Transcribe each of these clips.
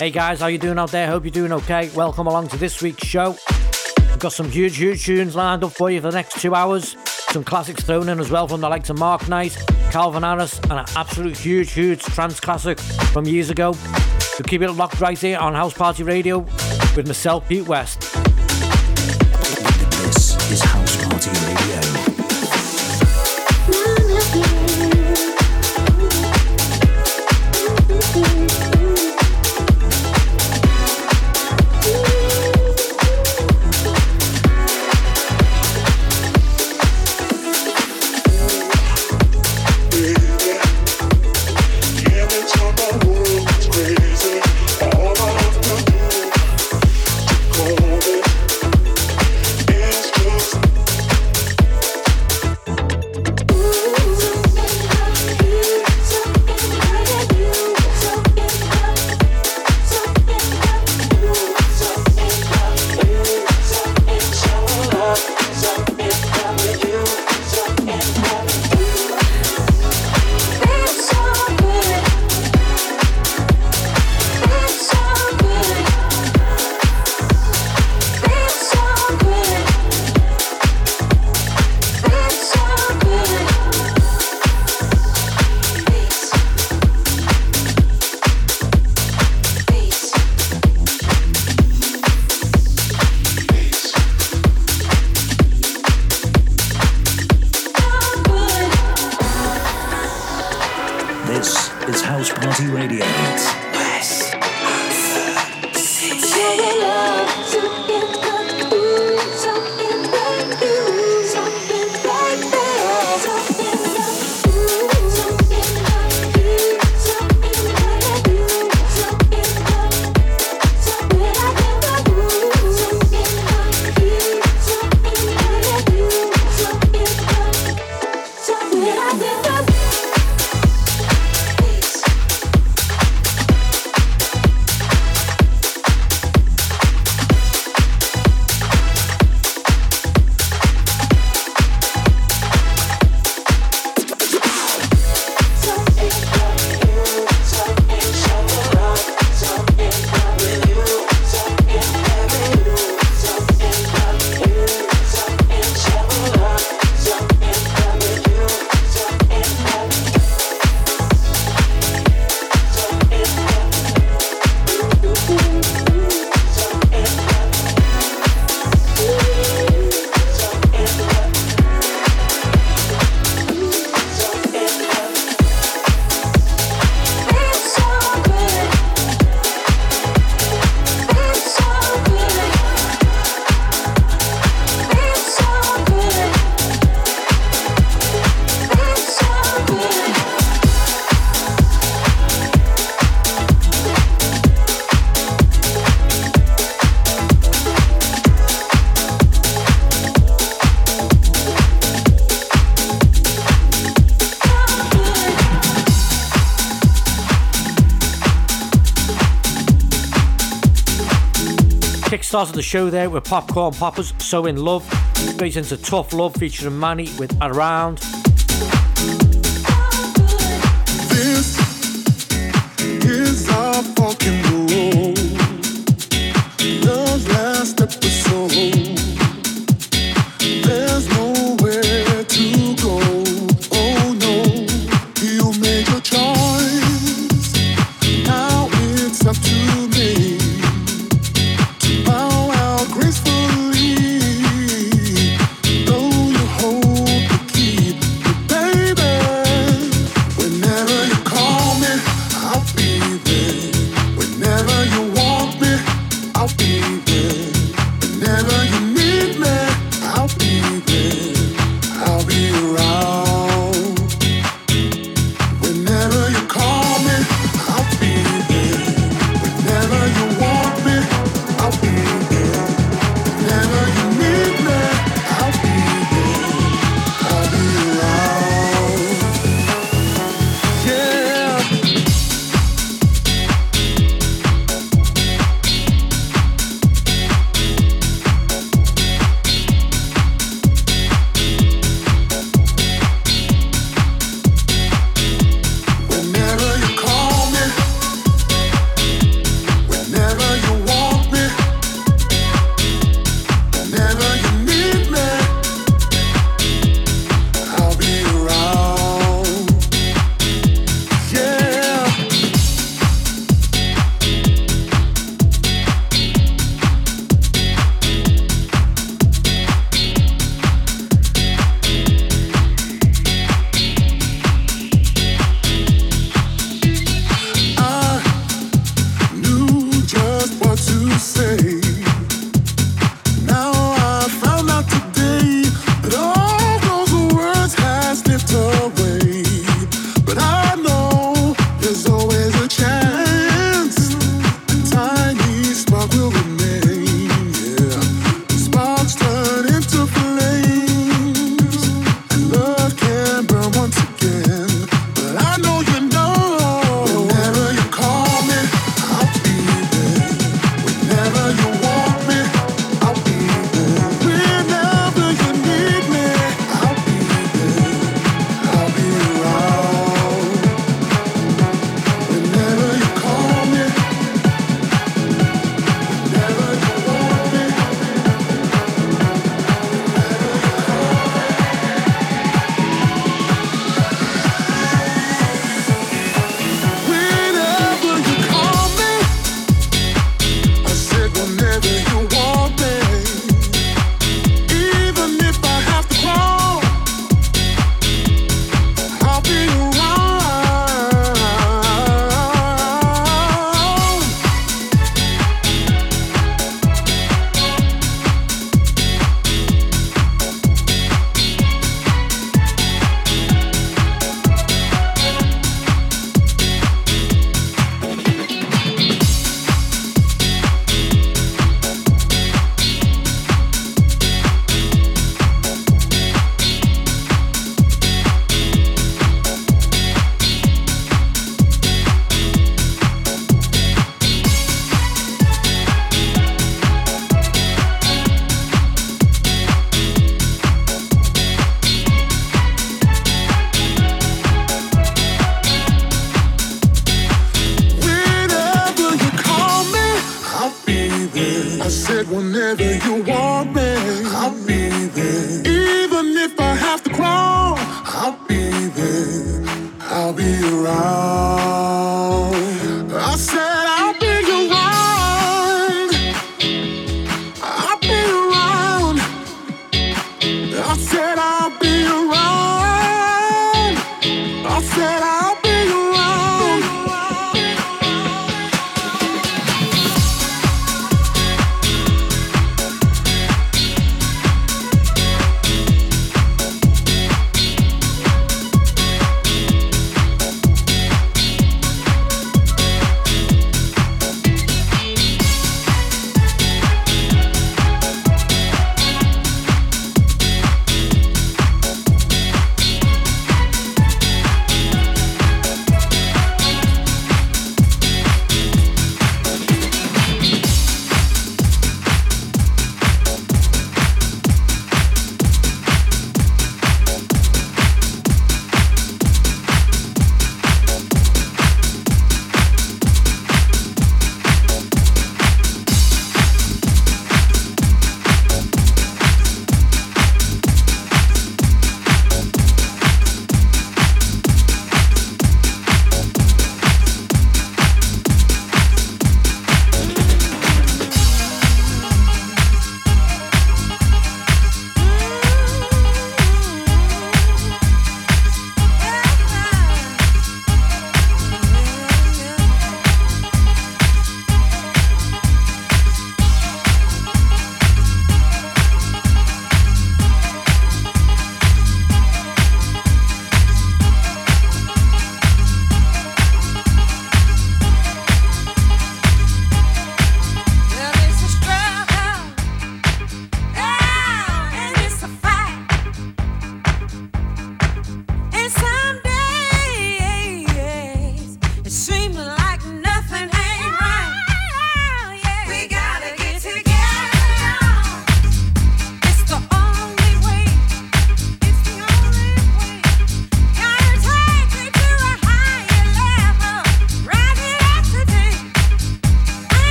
Hey guys, how you doing out there? Hope you're doing okay. Welcome along to this week's show. We've got some huge, huge tunes lined up for you for the next two hours. Some classics thrown in as well from the likes of Mark Knight, Calvin Harris, and an absolute huge, huge trance classic from years ago. So keep it locked right here on House Party Radio with myself, Pete West. Started the show there with Popcorn Poppers, So in Love. Straight into Tough Love featuring Manny with Around.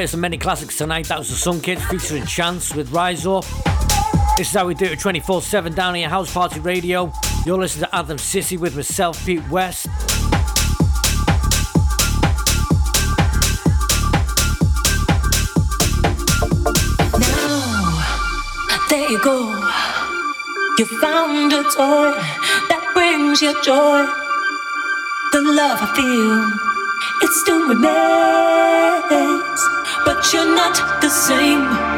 Of many classics tonight. That was the Sun Kids featuring Chance with Rise Up. This is how we do it 24 7 down here, House Party Radio. You're listening to Adam Sissy with myself, Pete West. Now, there you go. You found a toy that brings you joy. The love I feel, it still remains, you're not the same.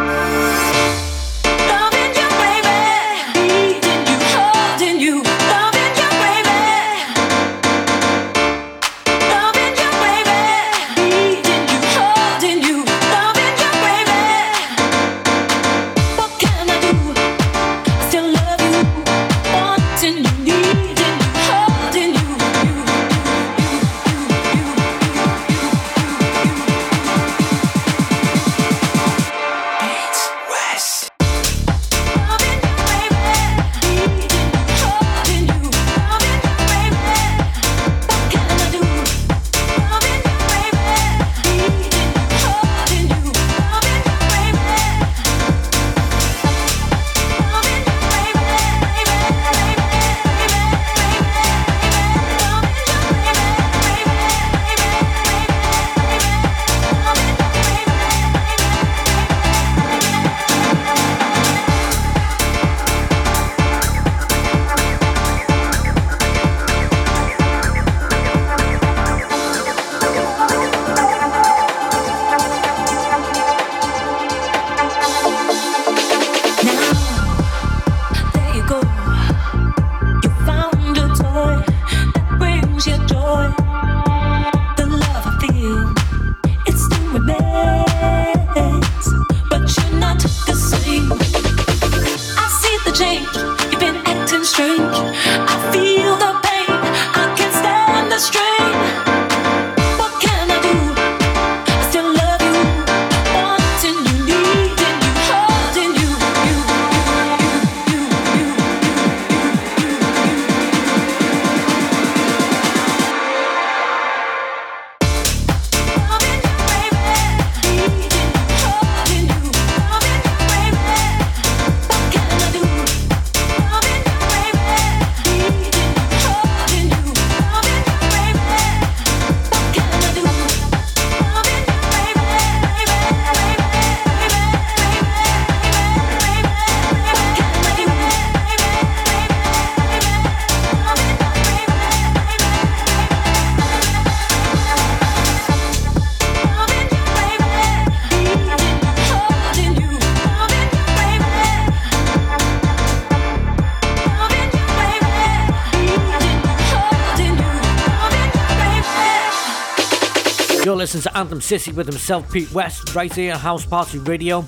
Listen to Anthem Sissy with himself, Pete West, right here on House Party Radio.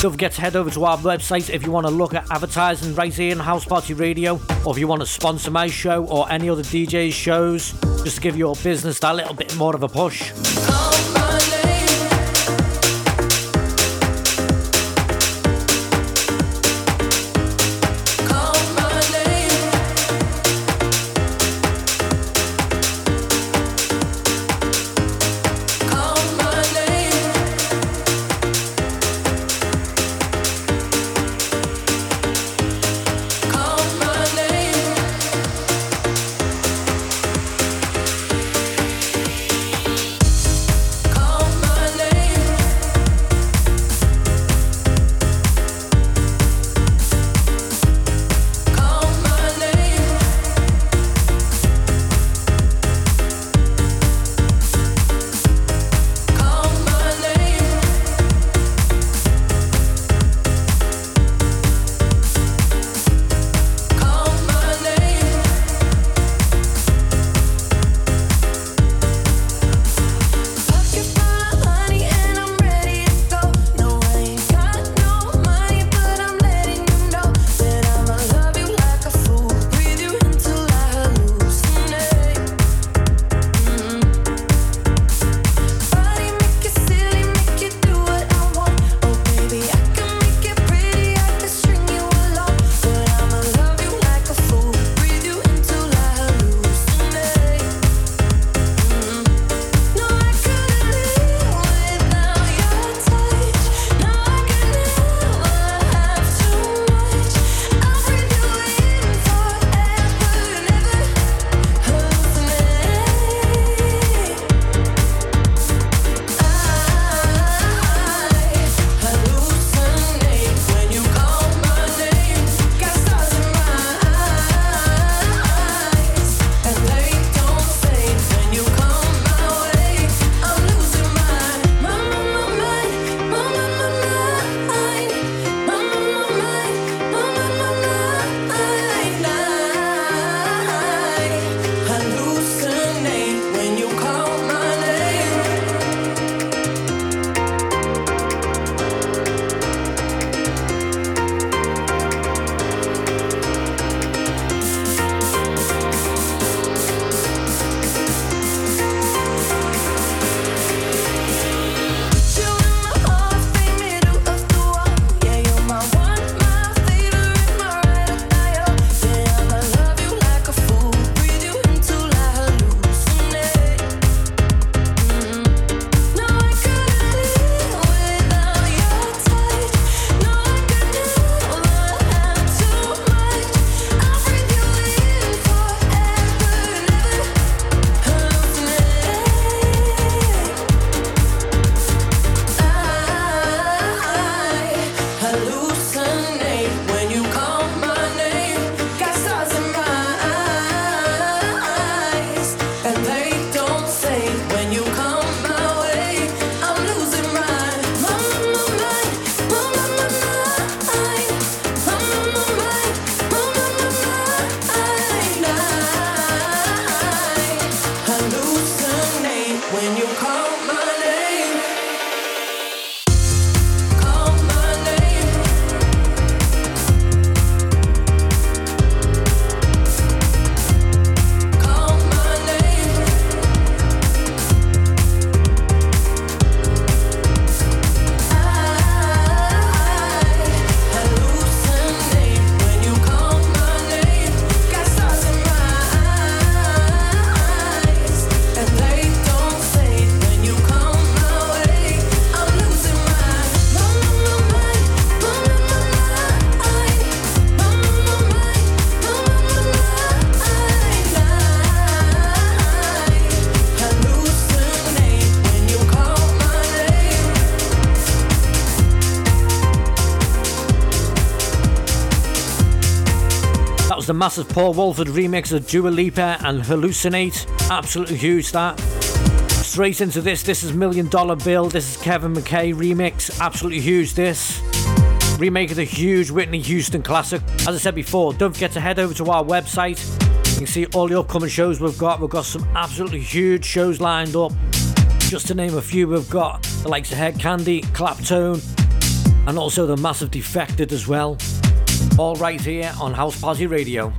Don't forget to head over to our website if you want to look at advertising right here on House Party Radio, or if you want to sponsor my show or any other DJ's shows, just to give your business that little bit more of a push. The massive Paul Woolford remix of Dua Lipa and Hallucinate. Absolutely huge that. Straight into this, this is Million Dollar Bill. This is Kevin McKay remix. Absolutely huge this. Remake of the huge Whitney Houston classic. As I said before, don't forget to head over to our website. You can see all the upcoming shows we've got. We've got some absolutely huge shows lined up. Just to name a few, we've got the likes of Hed Kandi, Claptone, and also the massive Defected as well. All right here on House Party Radio.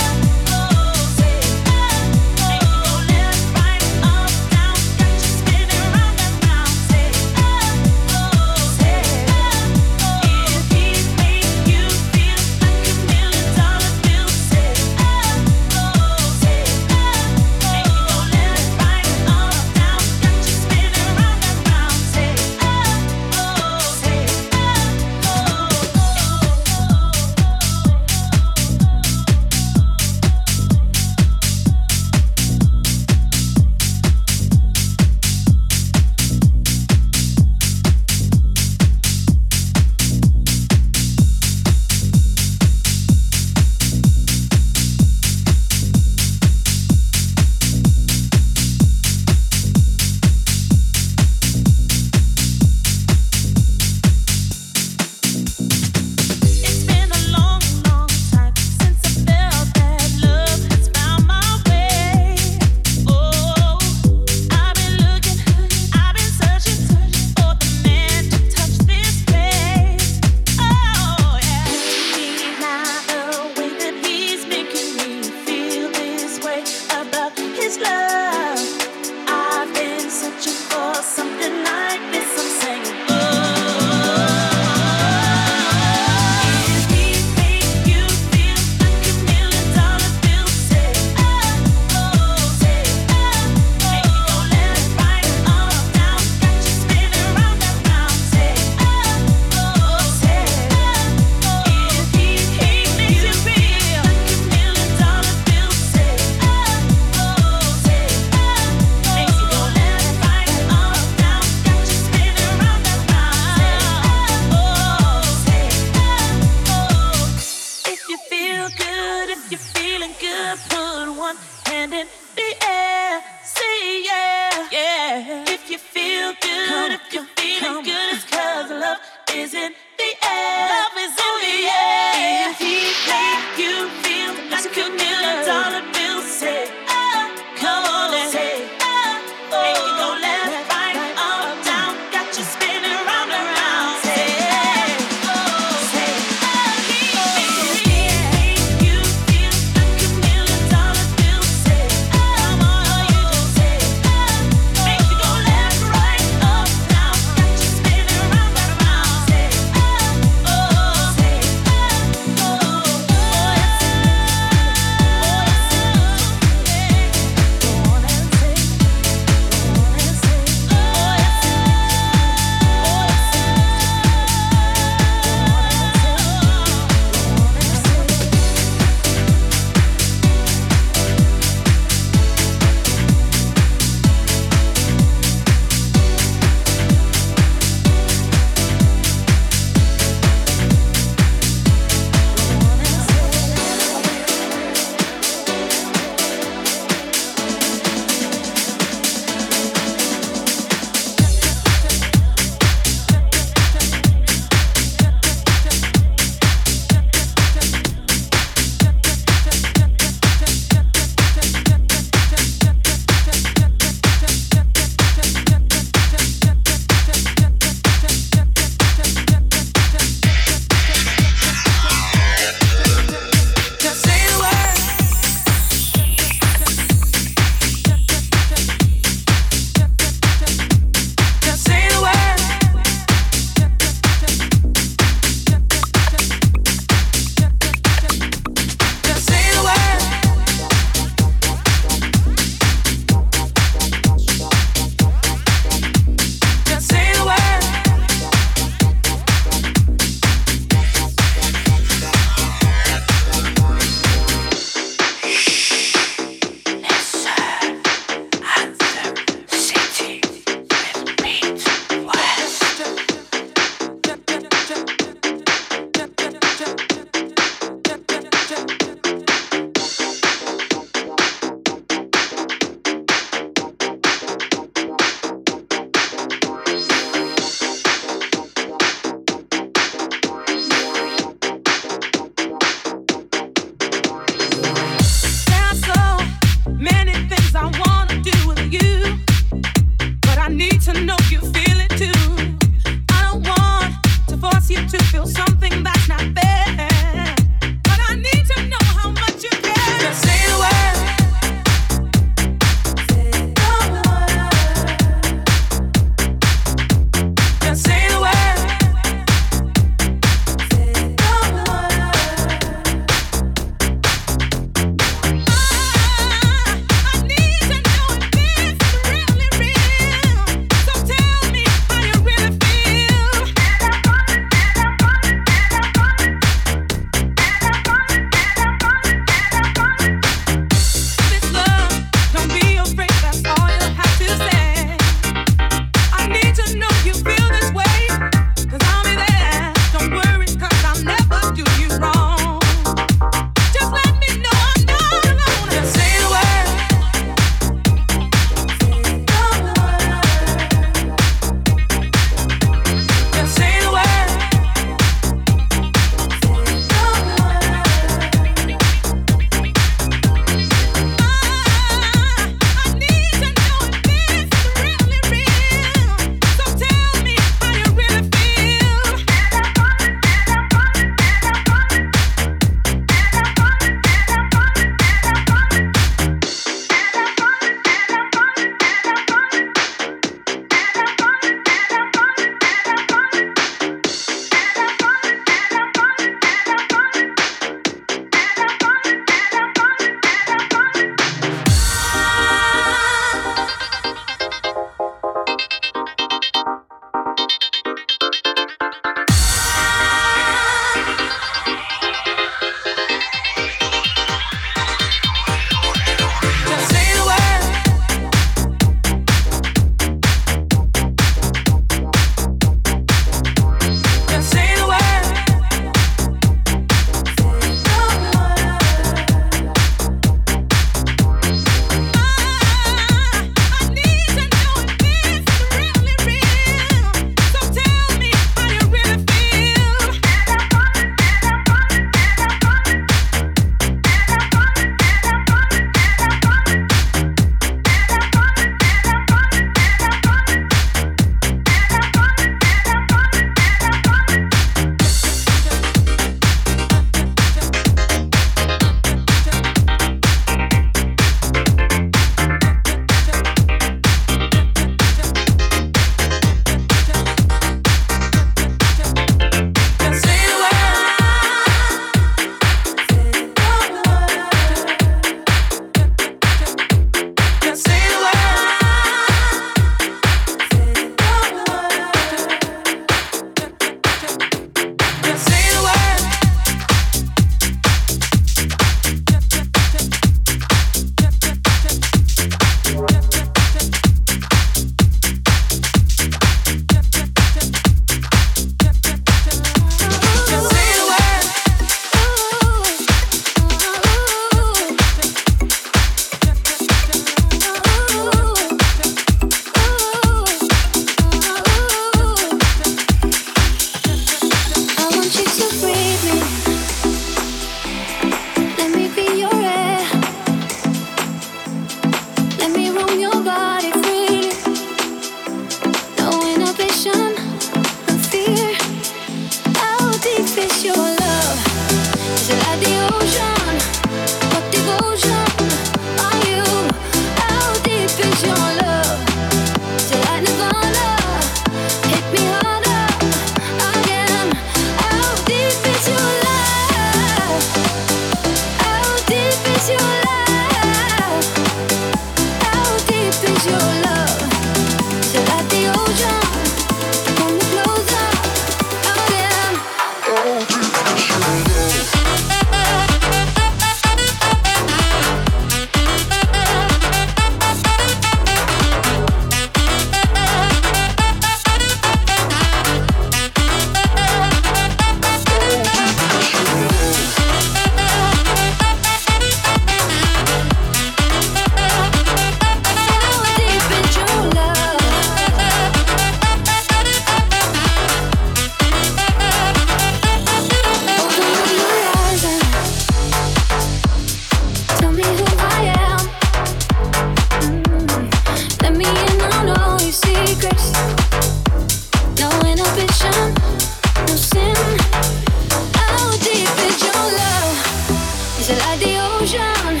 devotion?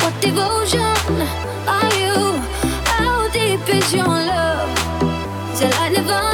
What devotion are you? How deep is your love? Till I never.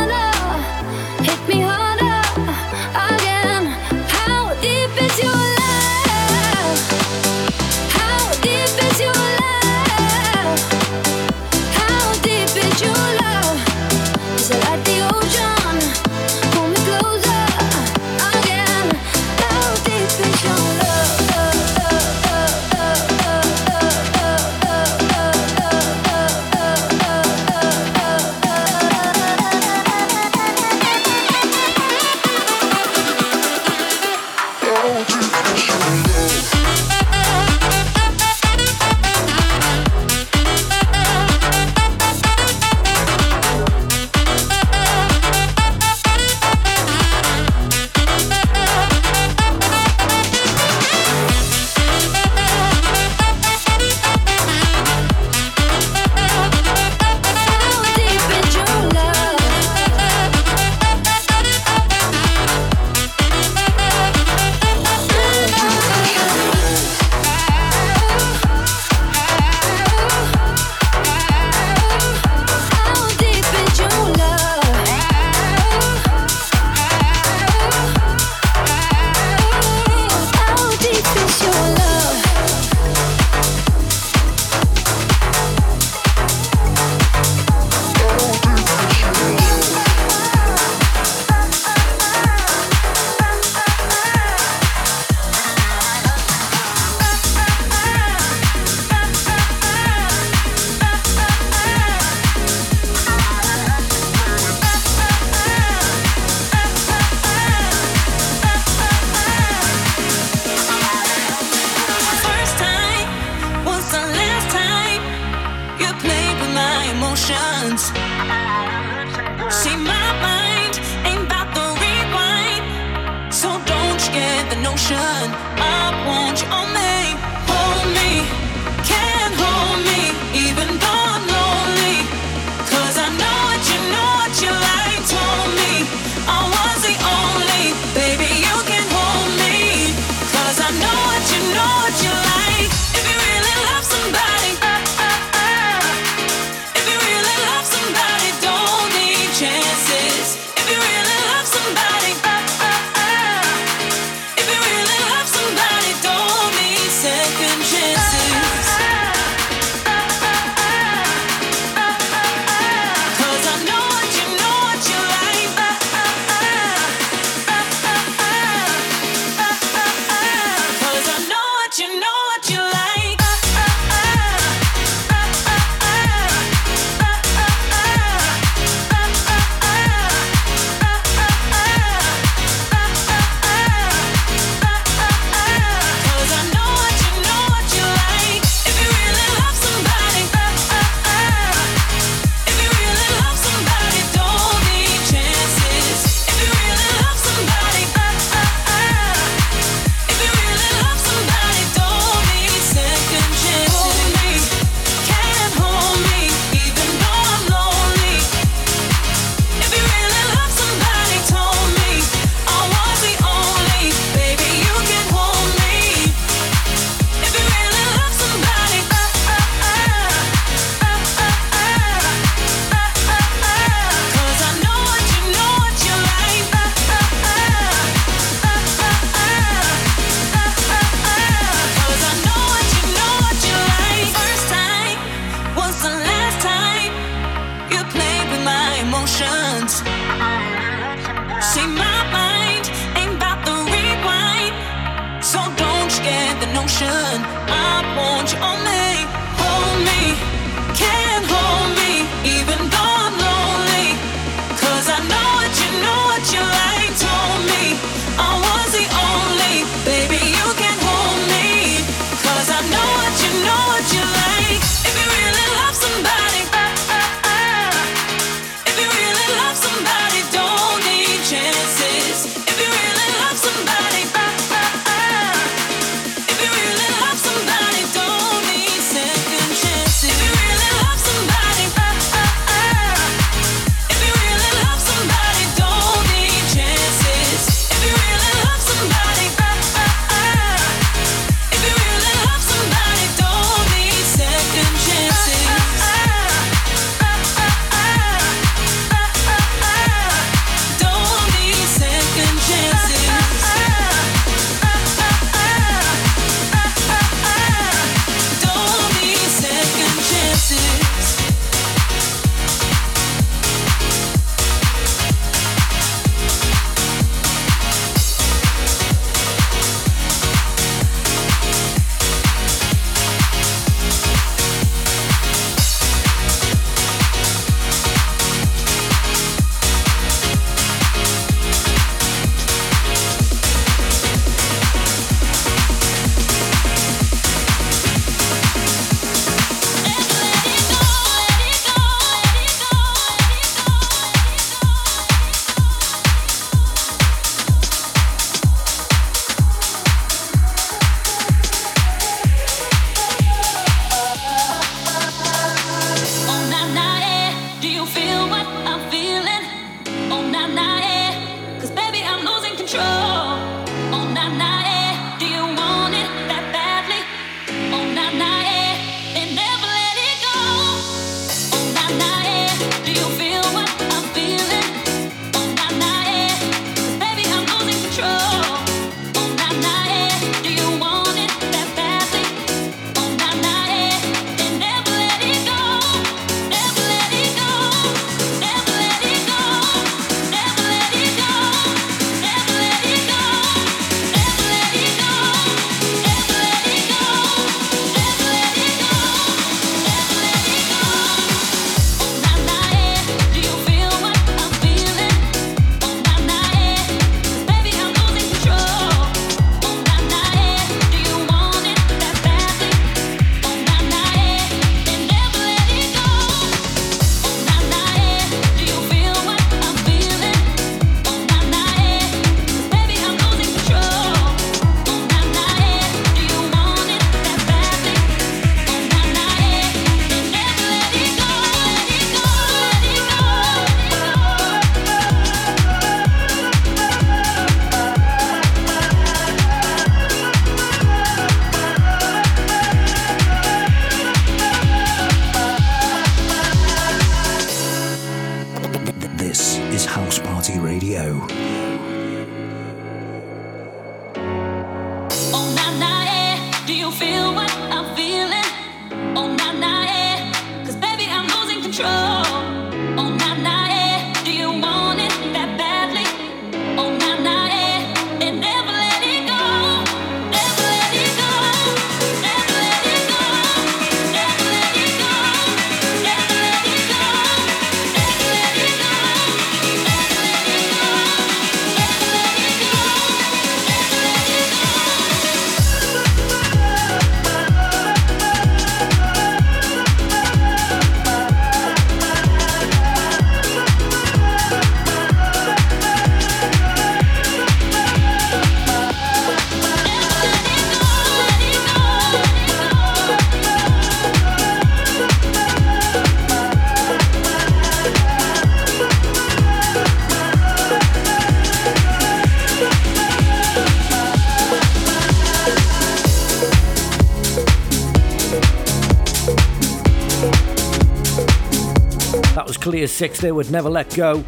Six there would never let go.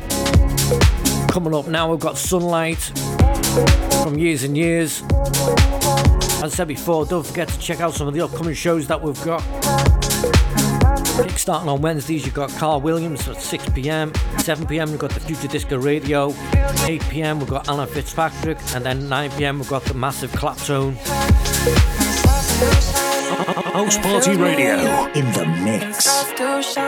Coming up now, we've got Sunlight from years and years. As I said before, don't forget to check out some of the upcoming shows that we've got. Starting on Wednesdays, you've got Carl Williams at 6 pm. 7 pm, we've got the Future Disco Radio. 8 pm, we've got Anna Fitzpatrick. And then 9 pm, we've got the massive Claptone. House Party Radio in the mix and I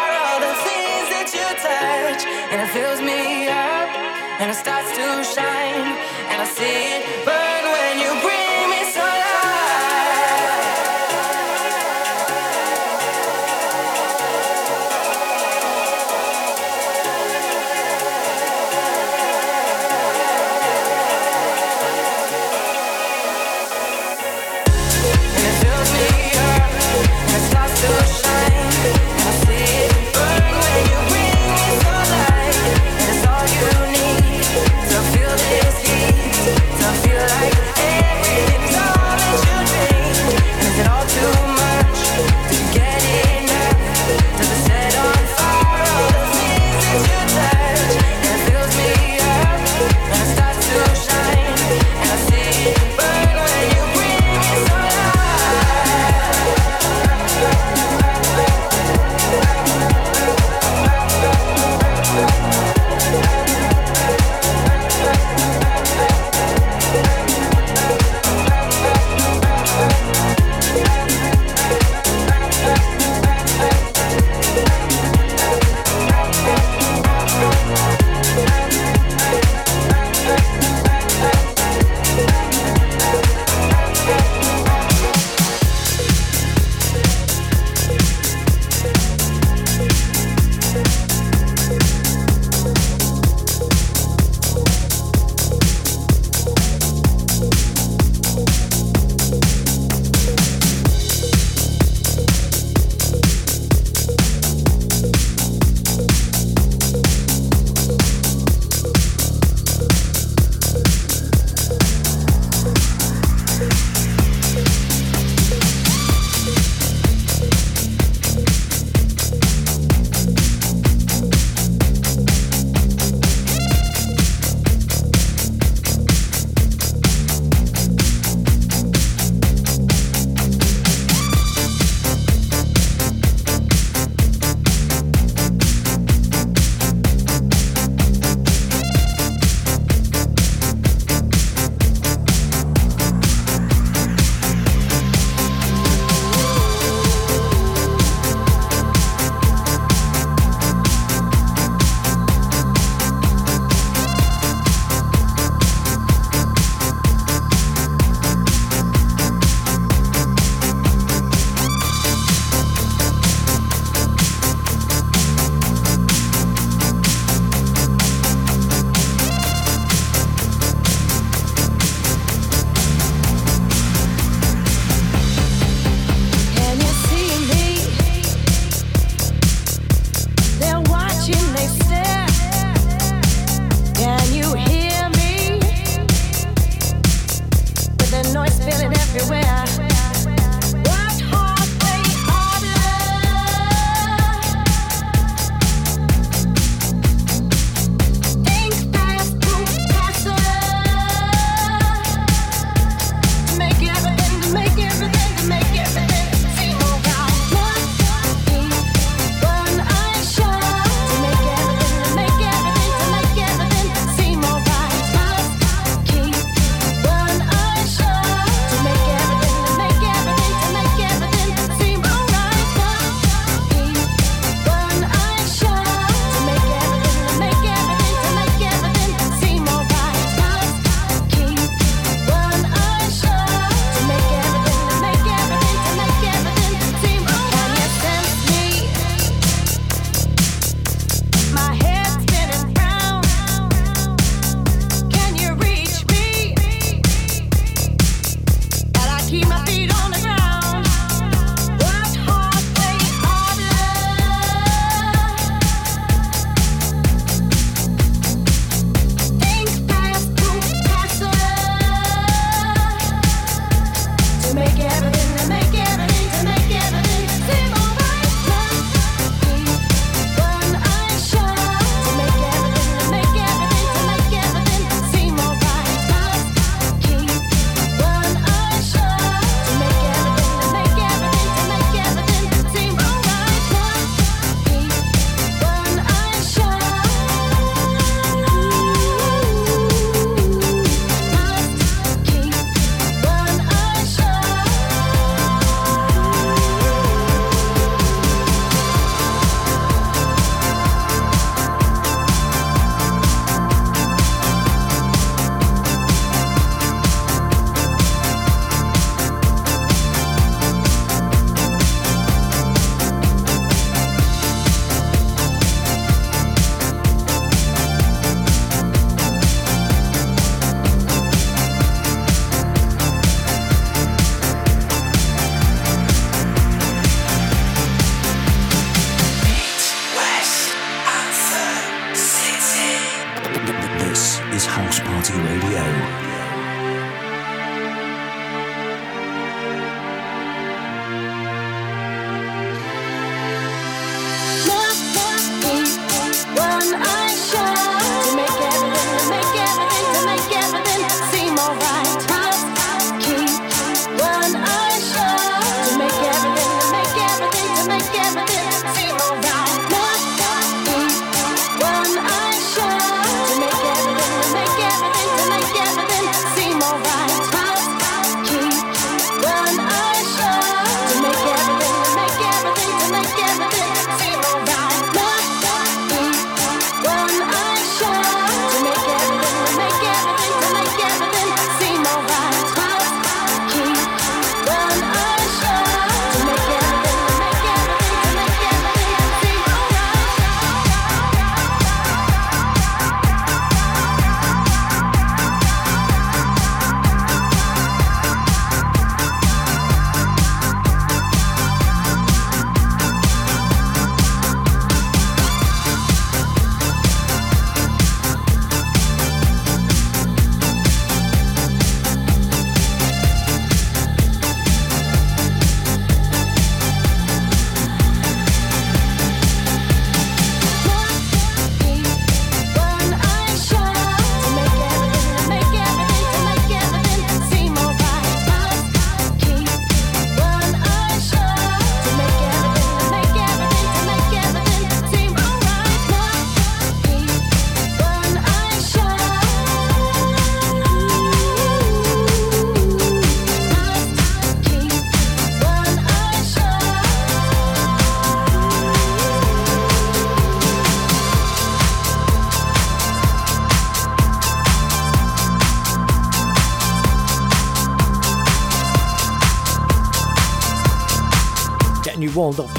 touch? And it fills me up, and it starts to shine, and I see it burn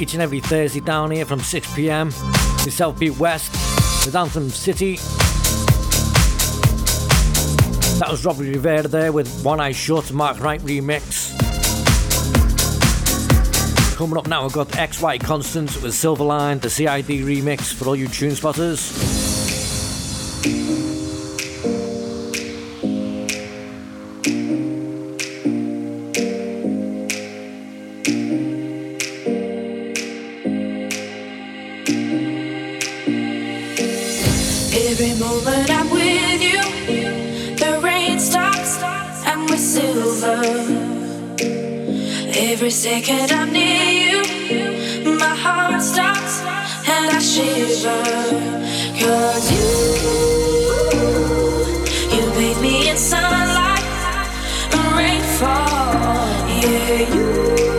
each and every Thursday down here from 6 pm South Beat West with Anthem City. That was Robbie Rivera there with One Eye Shut, Mark Knight remix. Coming up now, we've got XY Constant with Silverline, the CID remix for all you tune spotters. Second I'm near you, my heart stops and I shiver. Cause you, you bathe me in sunlight, rainfall. Yeah, you.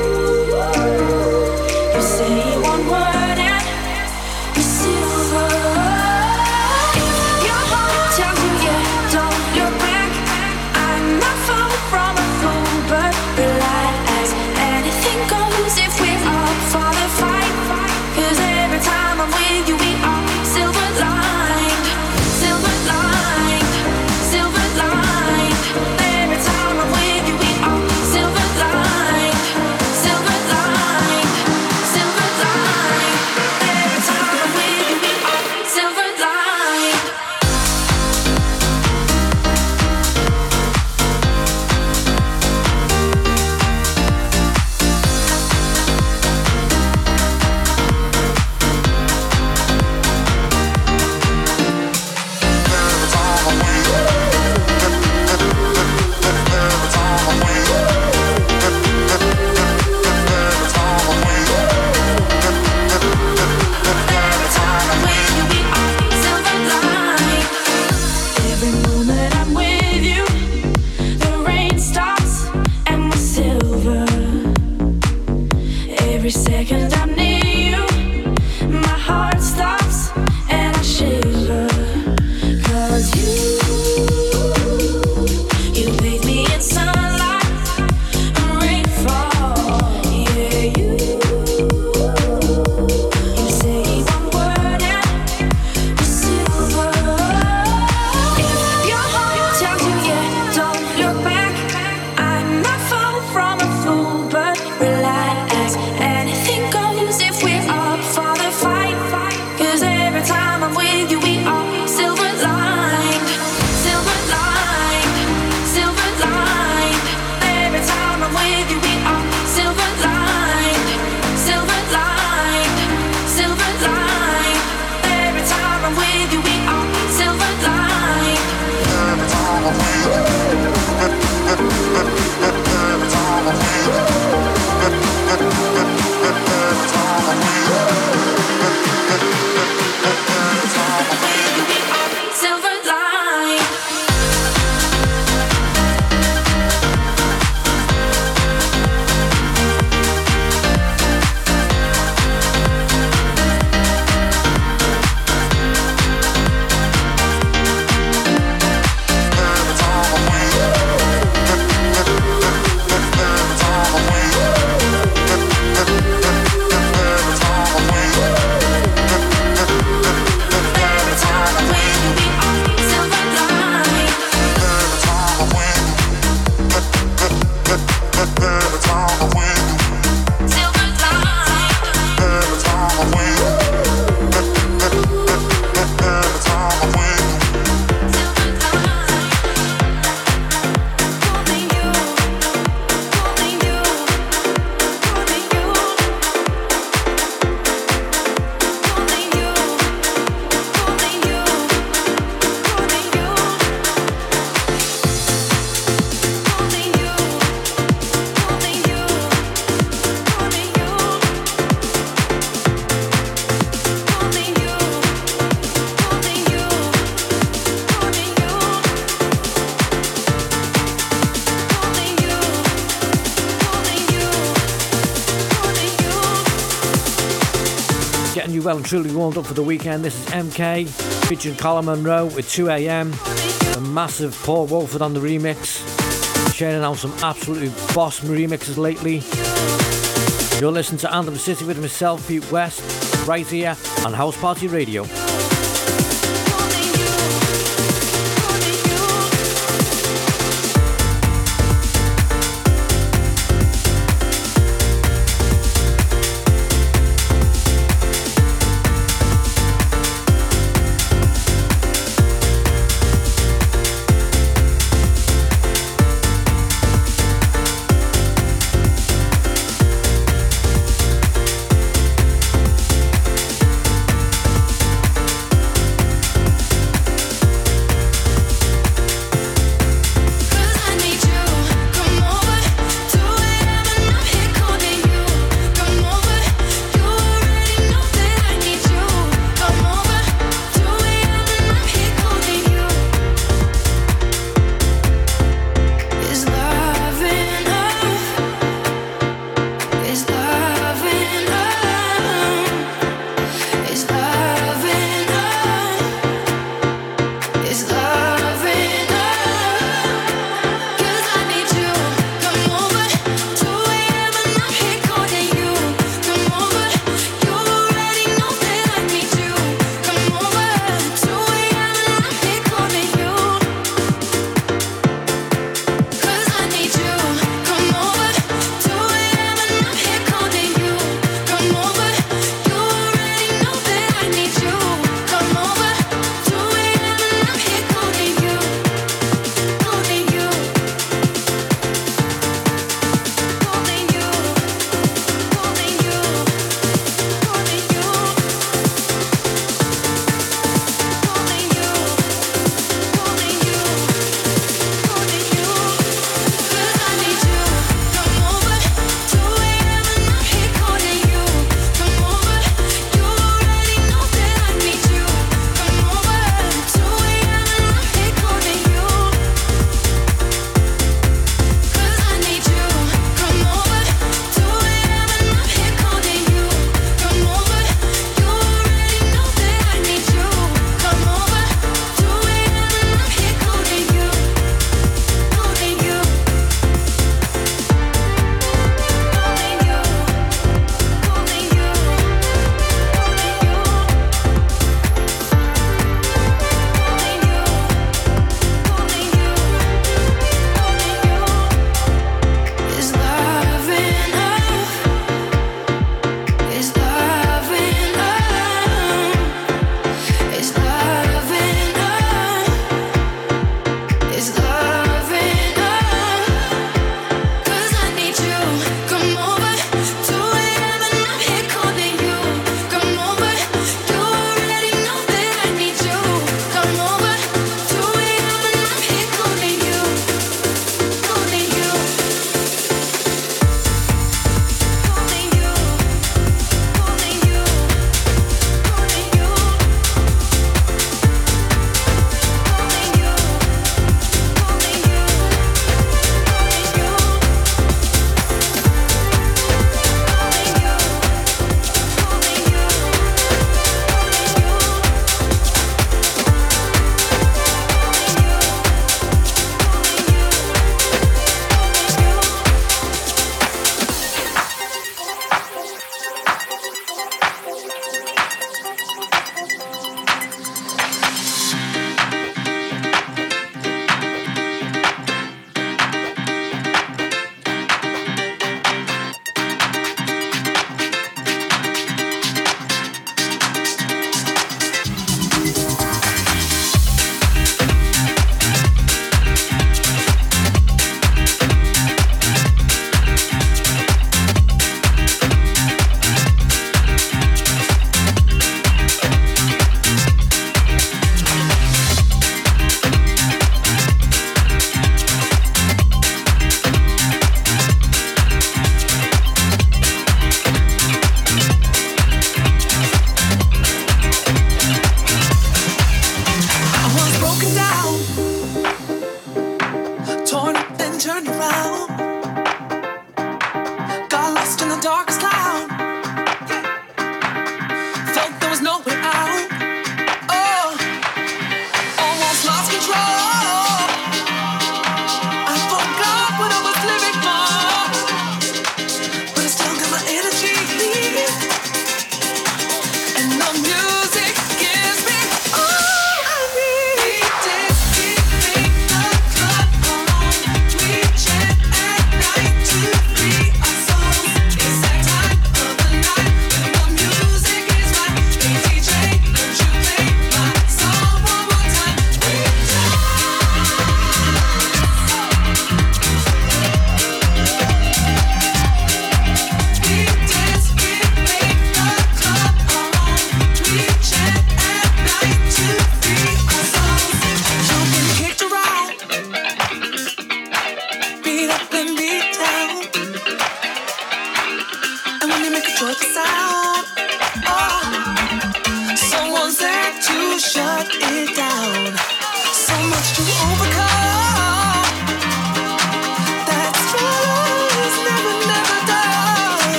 Truly warmed up for the weekend. This is MK featuring Carla Monroe with 2am. A massive Paul Woolford on the remix. Sharing out some absolutely boss remixes lately. You're listening to Anthem City with myself, Pete West, right here on House Party Radio.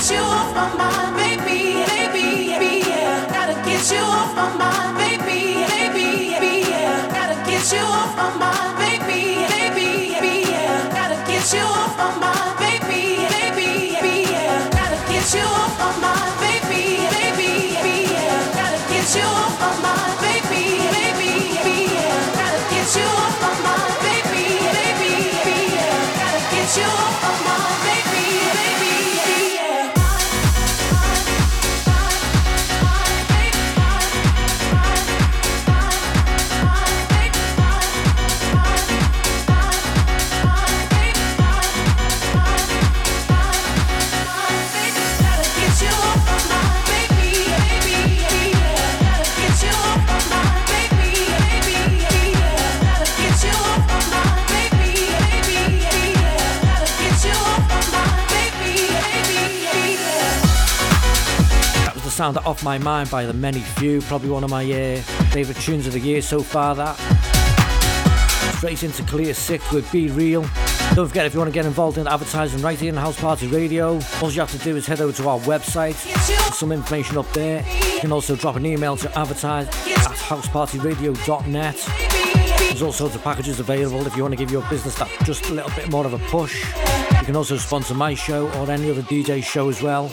get you off my mind. sounded Off My Mind by the Many Few, probably one of my uh, favourite tunes of the year so far. That straight into Clear Six with Be Real. Don't forget if you want to get involved in advertising right here in House Party Radio, all you have to do is head over to our website, some information up there. You can also drop an email to advertise at housepartyradio.net. There's all sorts of packages available if you want to give your business that just a little bit more of a push. You can also sponsor my show or any other DJ show as well.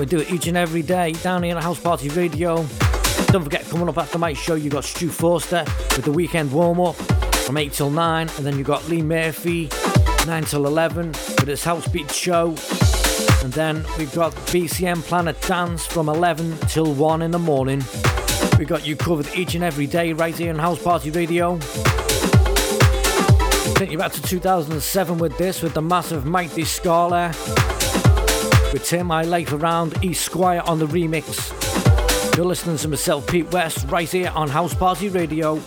we do it each and every day down here at House Party Radio. Don't forget, coming up after my show, you've got Stu Forster with the weekend warm up from 8 till 9, and then you've got Lee Murphy 9 till 11 with his House Beat show. And then we've got BCM Planet Dance from 11 till 1 in the morning. We've got you covered each and every day right here on House Party Radio. Take you back to 2007 with this, with the massive Mighty Scala. With Turn My Life Around, Eskuire on the remix. You're listening to myself, Pete West, right here on House Party Radio.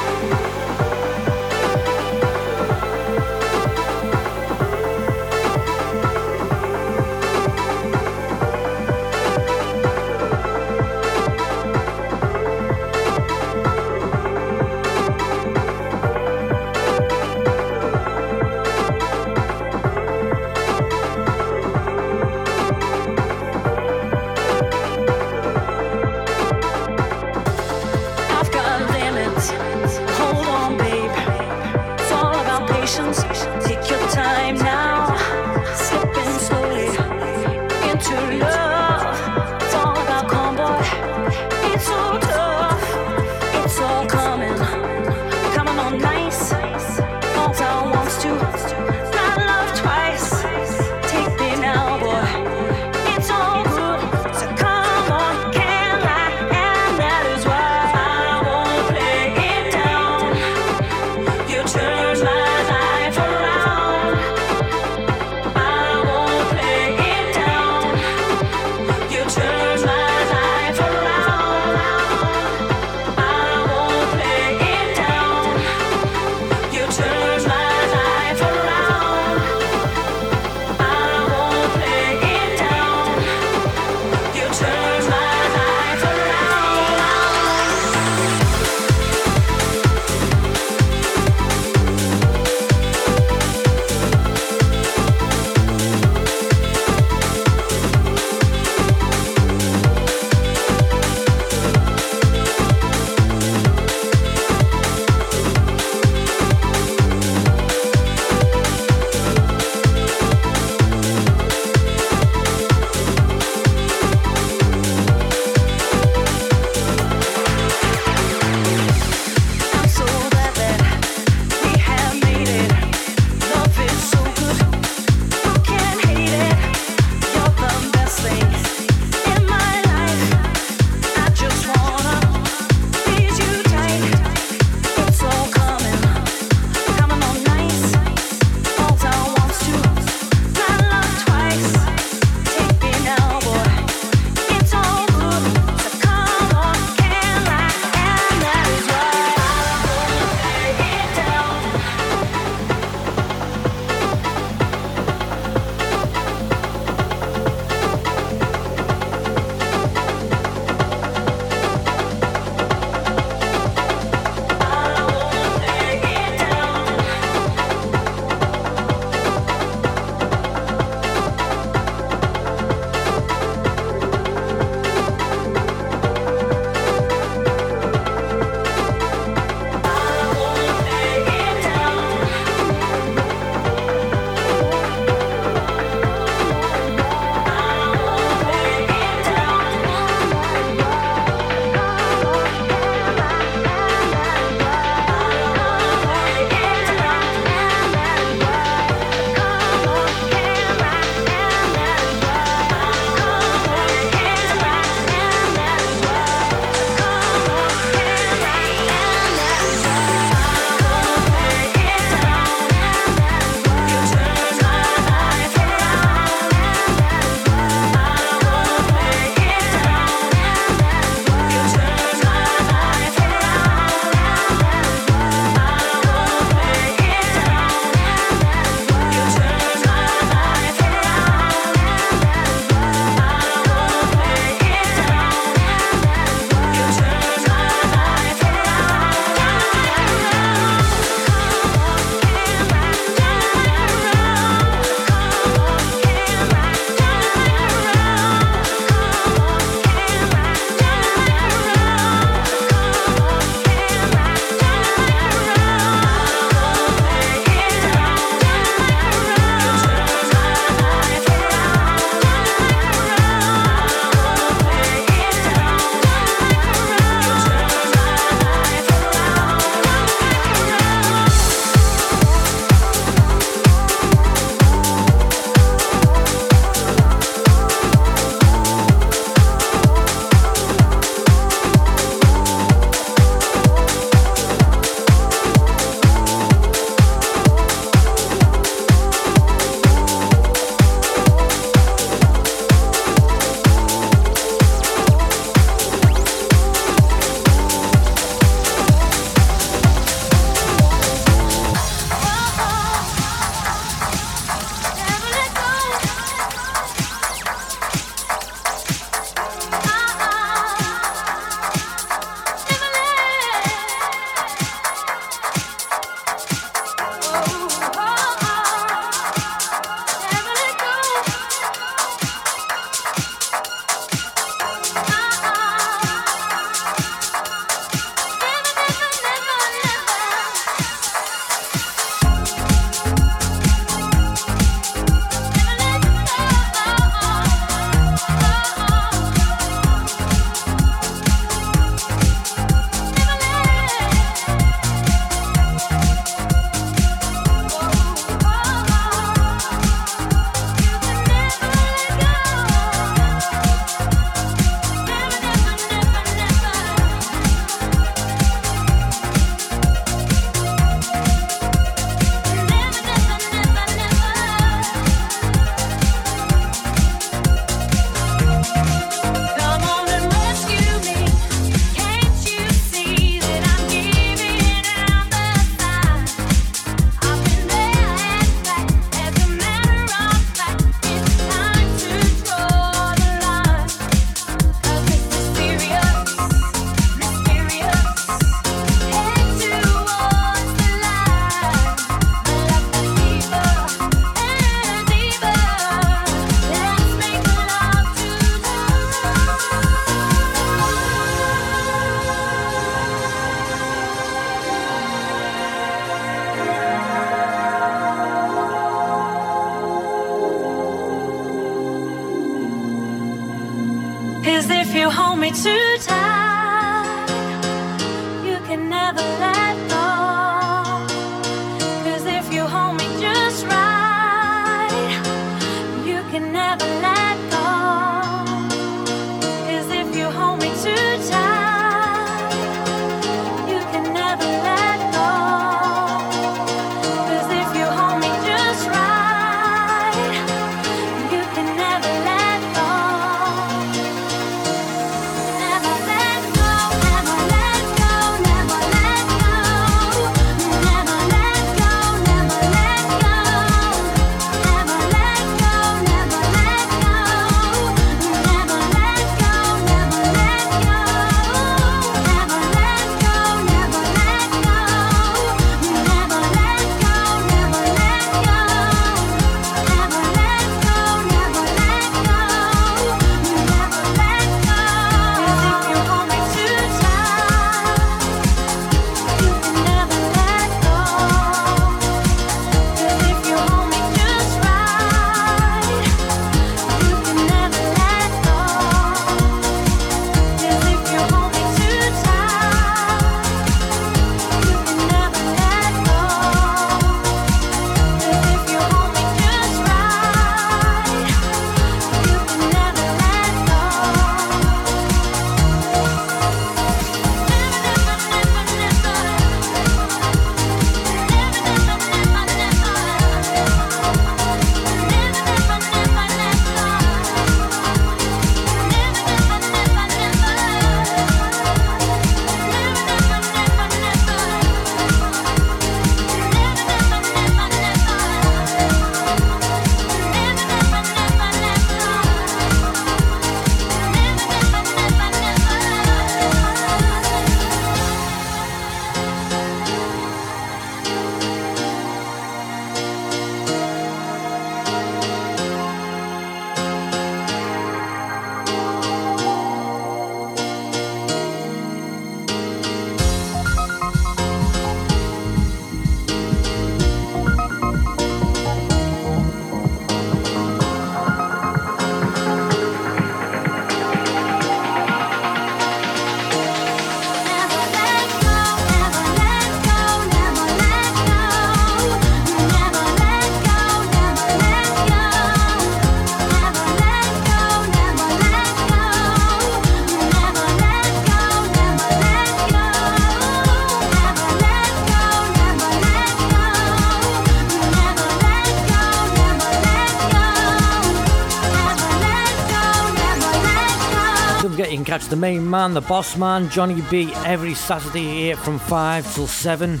Catch the main man, the boss man, Johnny B, every Saturday here from 5 till 7. And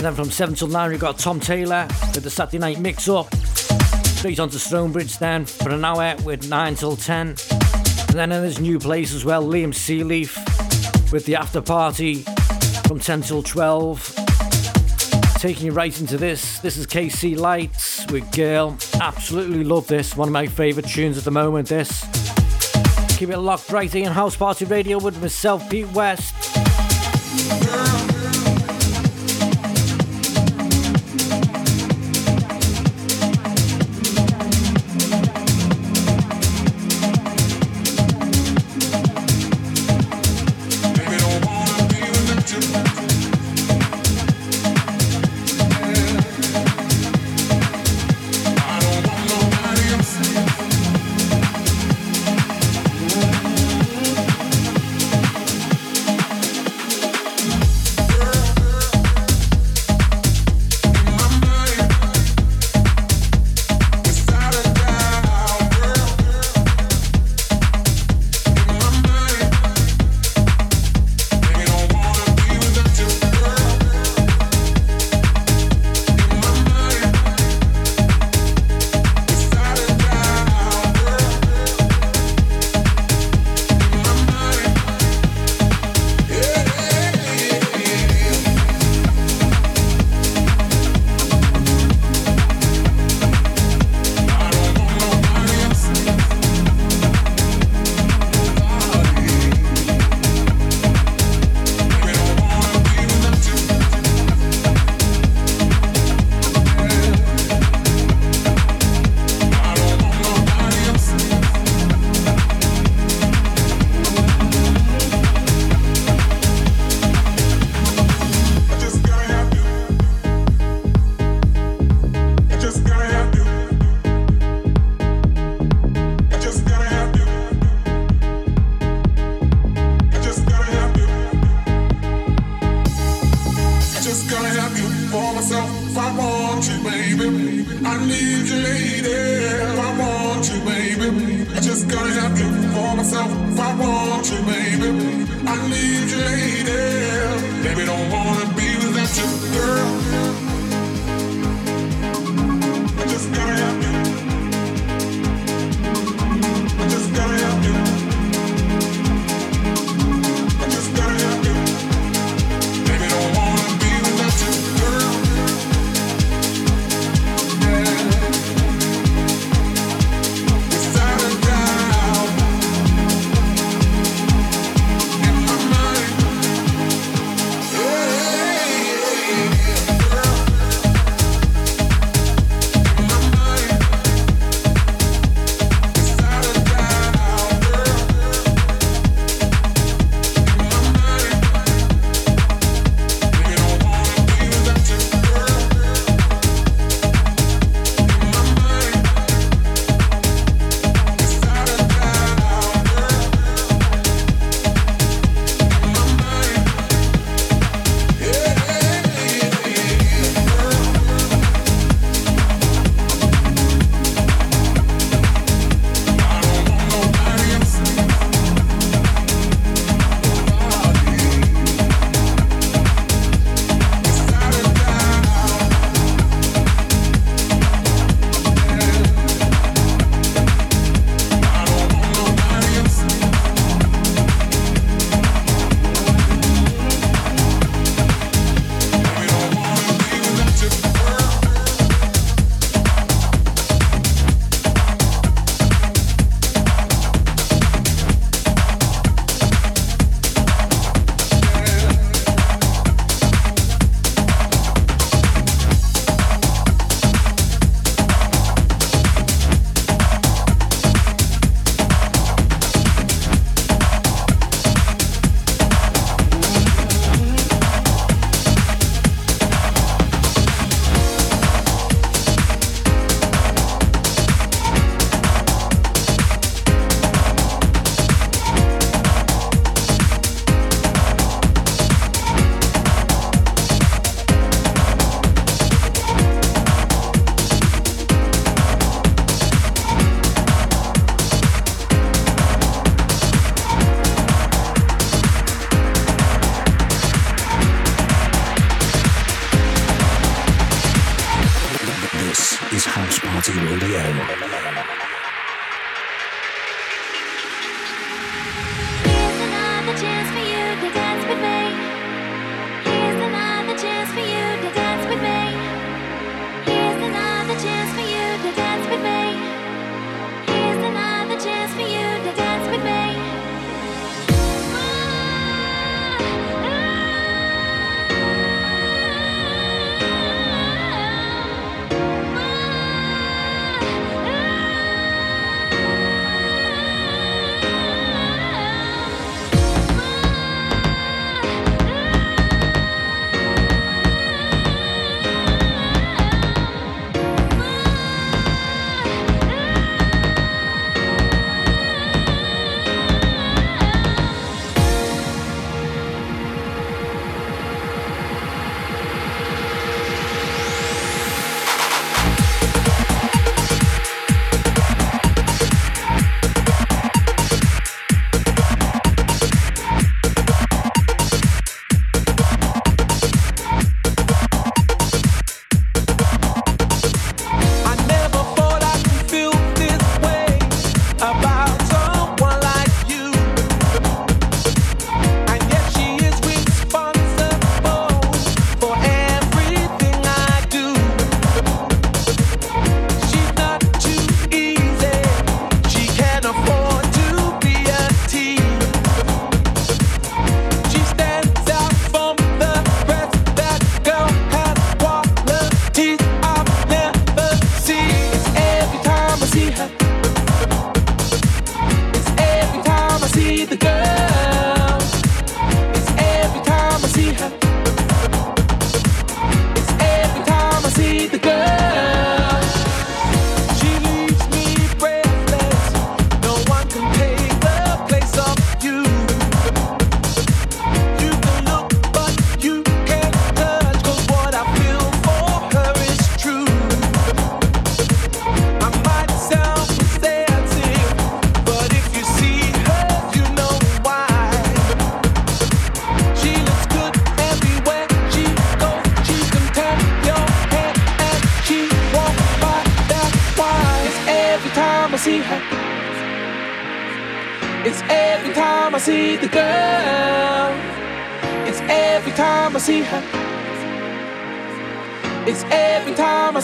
then from 7 till 9, we've got Tom Taylor with the Saturday night mix up. Straight on to Stonebridge then for an hour with 9 till 10. And then this new place as well, Liam Sealeaf with the after party from 10 till 12. Taking you right into this. This is KC Lights with Girl. Absolutely love this. One of my favourite tunes at the moment, this. Keep it locked right here in House Party Radio with myself, Pete West.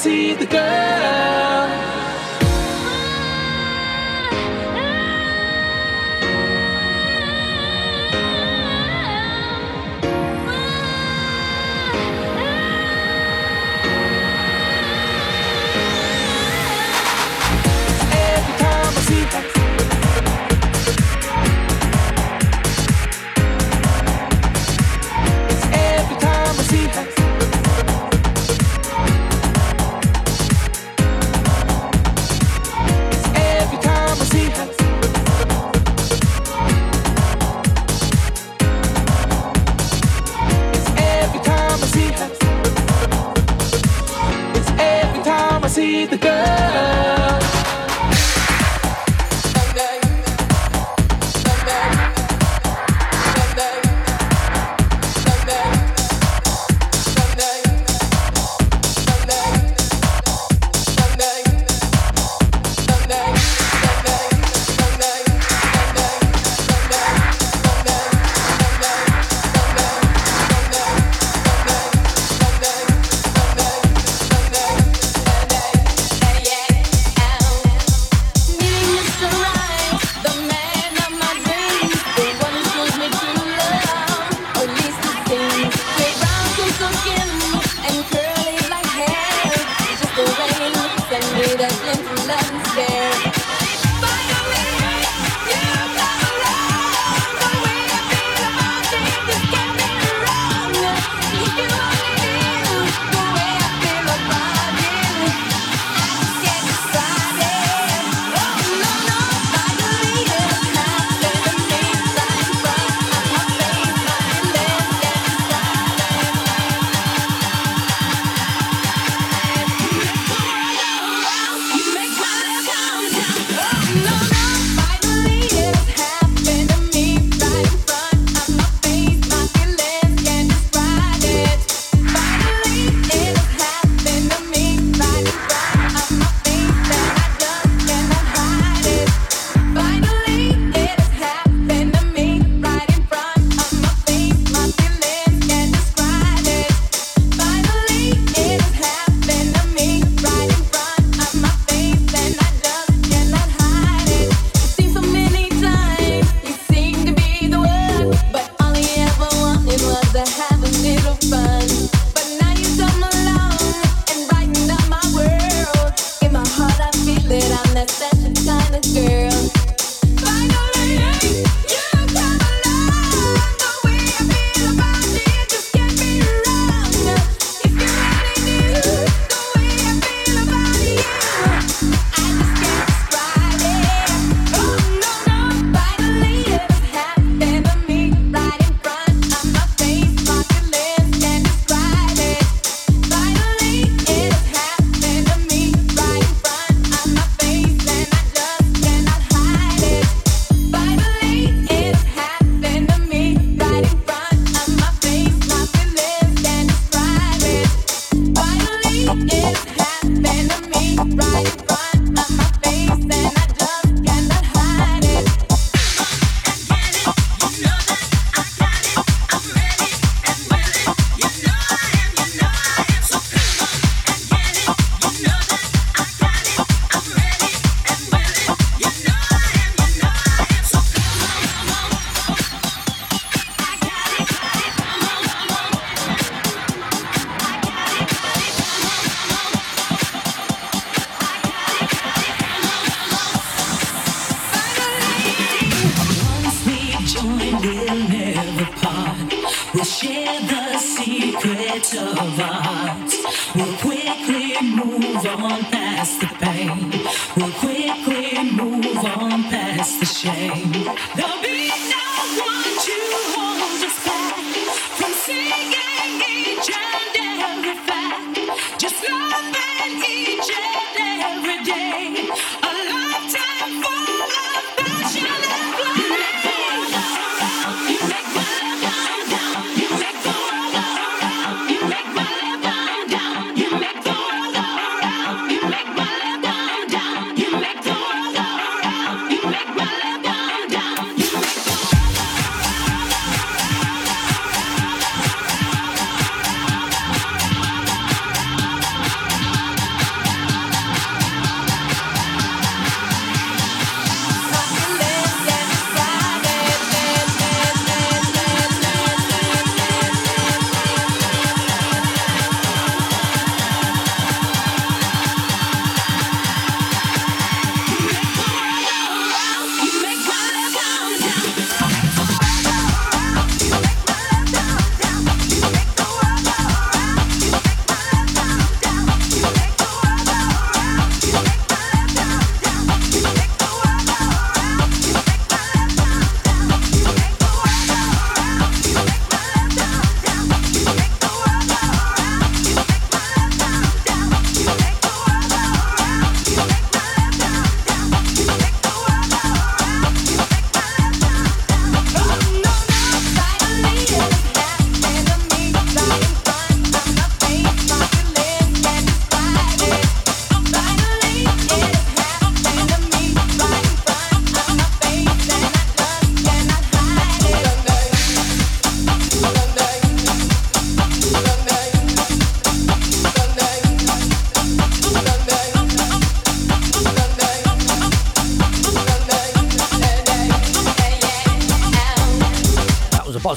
See the girl.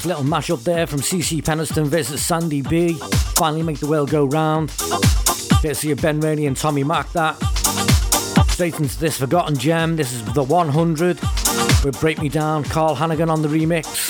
Little mashup there from CeCe Peniston versus Sandy B. Finally make the world go round. Courtesy of Ben Rainey and Tommy Mac that. Straight into this forgotten gem. This is the 100 with Break Me Down. Carl Hannigan on the remix.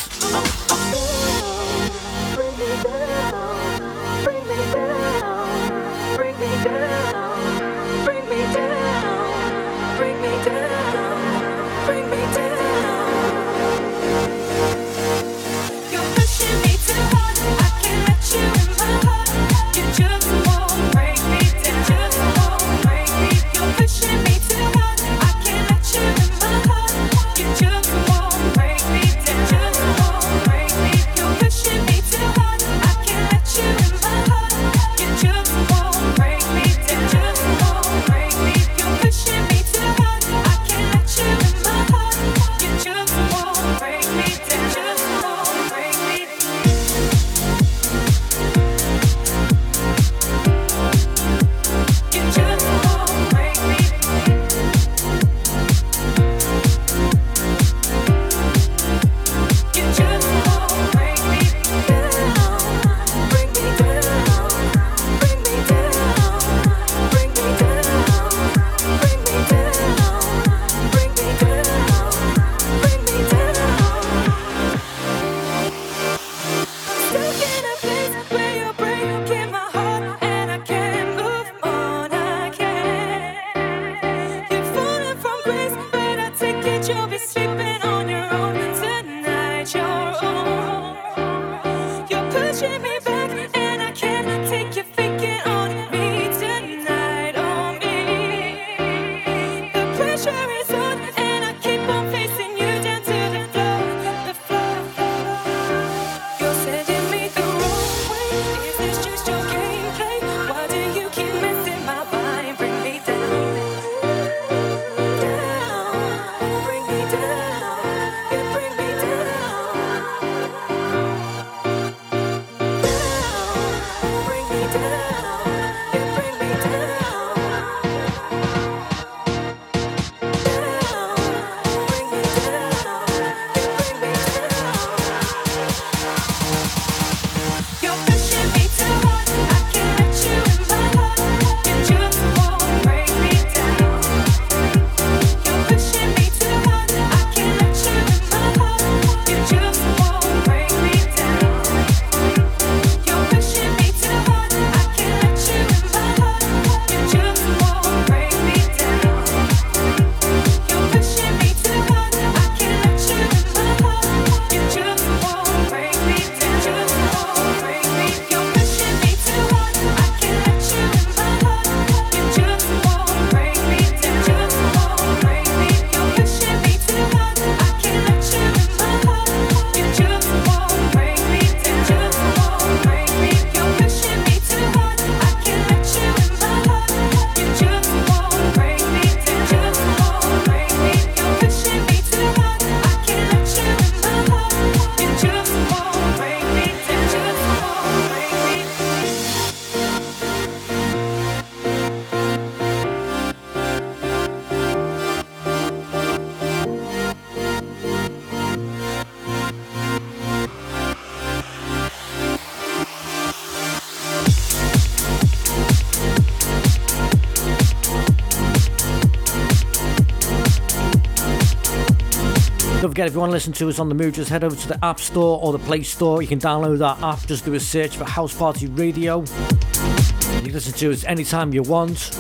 Forget if you want to listen to us on the move, just head over to the App Store or the Play Store. You can download that app, just do a search for House Party Radio. You can listen to us anytime you want.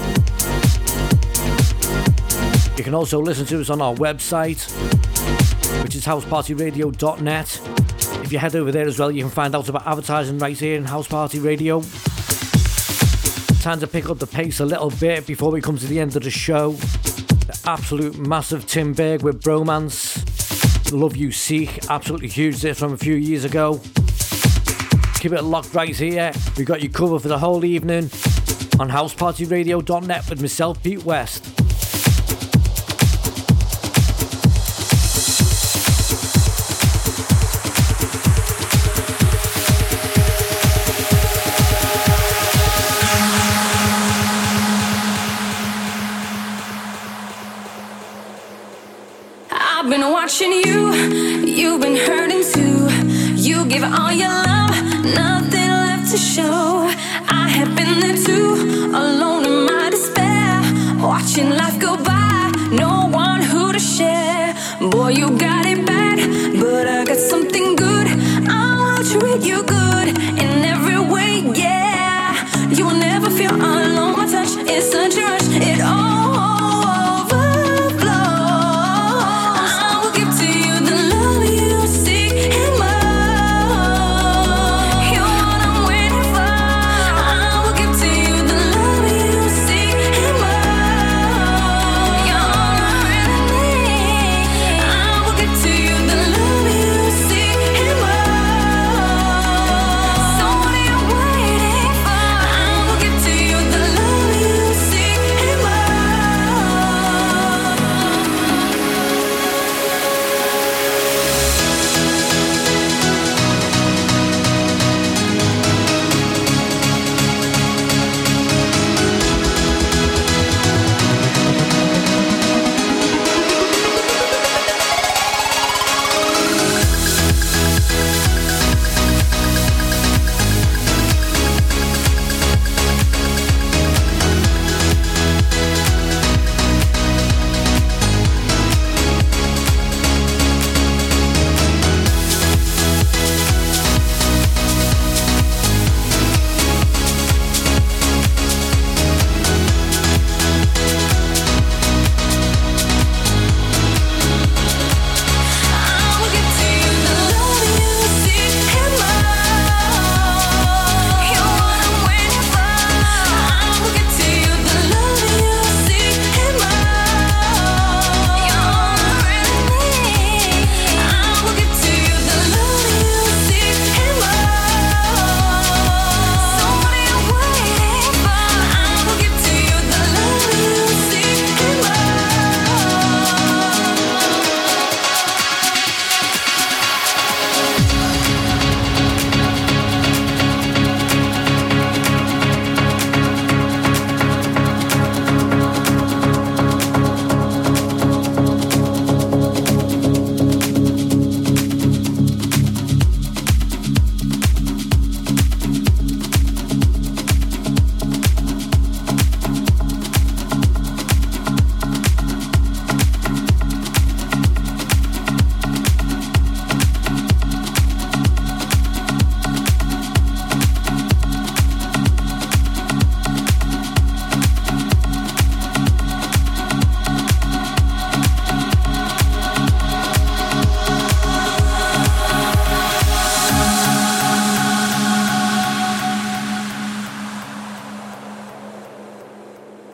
You can also listen to us on our website, which is housepartyradio.net. If you head over there as well, you can find out about advertising right here in House Party Radio. Time to pick up the pace a little bit before we come to the end of the show. The absolute massive Tim Berg with Bromance. Love You Seek, absolutely huge this from a few years ago. Keep it locked right here. We got you covered for the whole evening on housepartyradio.net with myself, Pete West. watching you. You've been hurting too. You give all your love, nothing left to show. I have been there too, alone in my despair, watching life.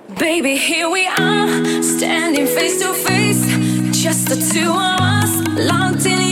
Baby, here we are, standing face to face, just the two of us, locked in.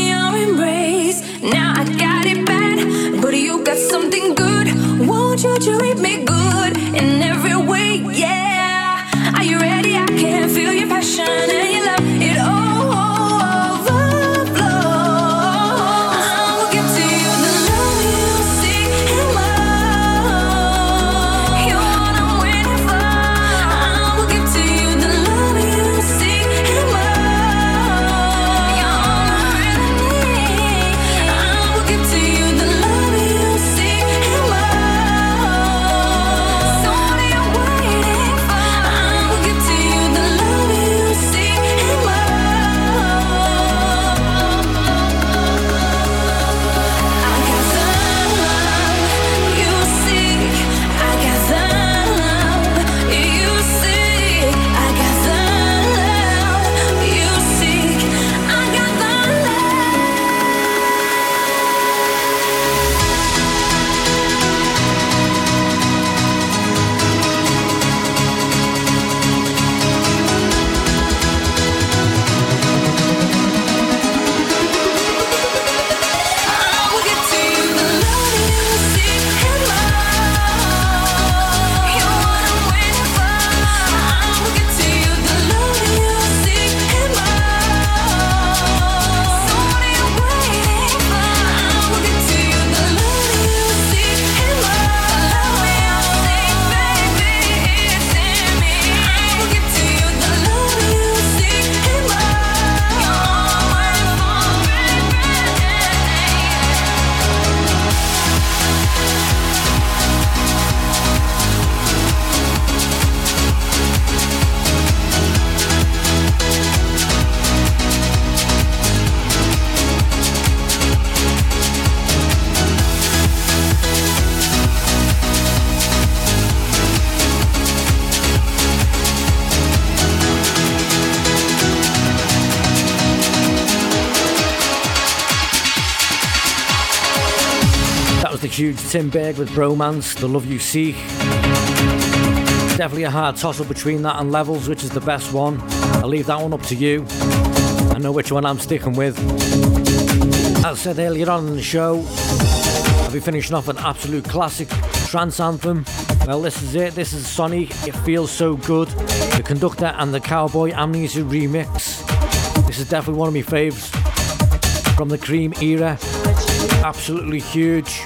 Berg with Bromance, The Love You Seek. Definitely a hard toss up between that and Levels, which is the best one. I'll leave that one up to you. I know which one I'm sticking with. As I said earlier on in the show, I'll be finishing off an absolute classic trance anthem. Well, this is it. This is Sonique. It feels so good. The conductor and the Cowboy Amnesia remix. This is definitely one of my faves from the Cream era. Absolutely huge.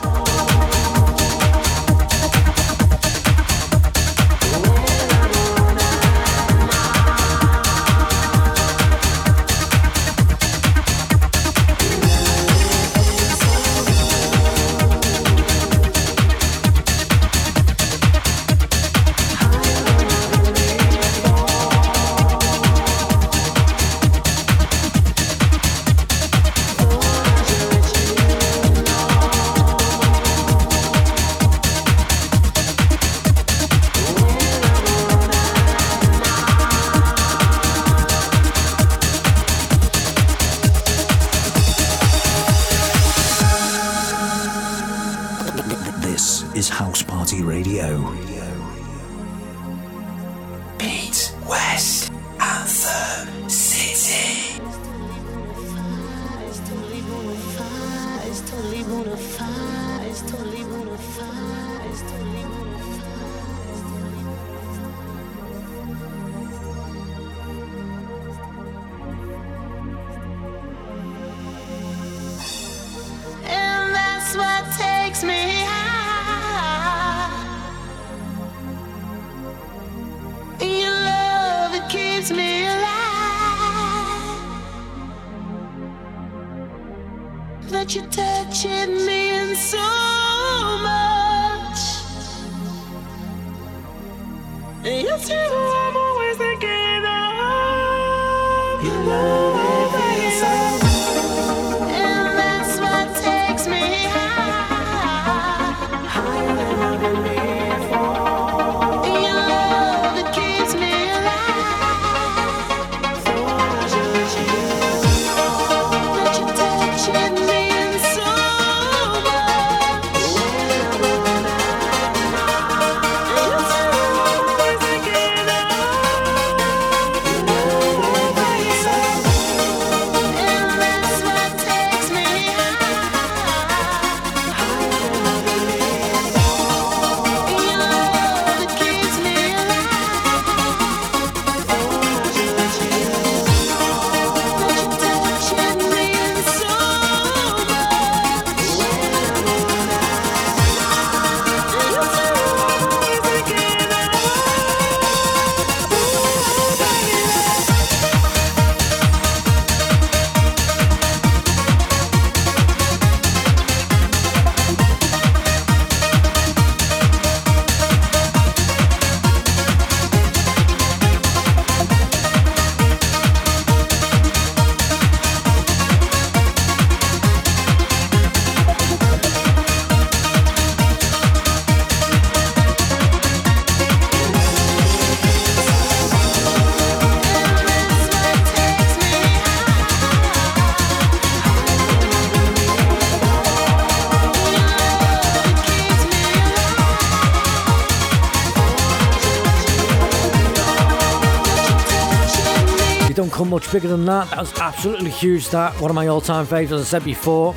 Much bigger than that. That was absolutely huge. That one of my all-time favourites, as I said before.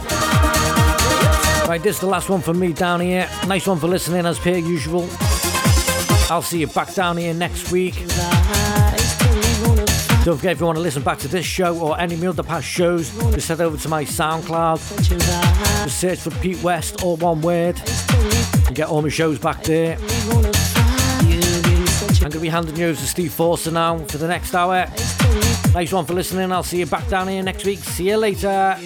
Right, this is the last one for me down here. Nice one for listening as per usual. I'll see you back down here next week. Don't forget if you want to listen back to this show or any of the past shows, just head over to my SoundCloud. Just search for Pete West, all one word, and get all my shows back there. I'm going to be handing you over to Steve Forster now for the next hour. Nice one for listening. I'll see you back down here next week. See you later.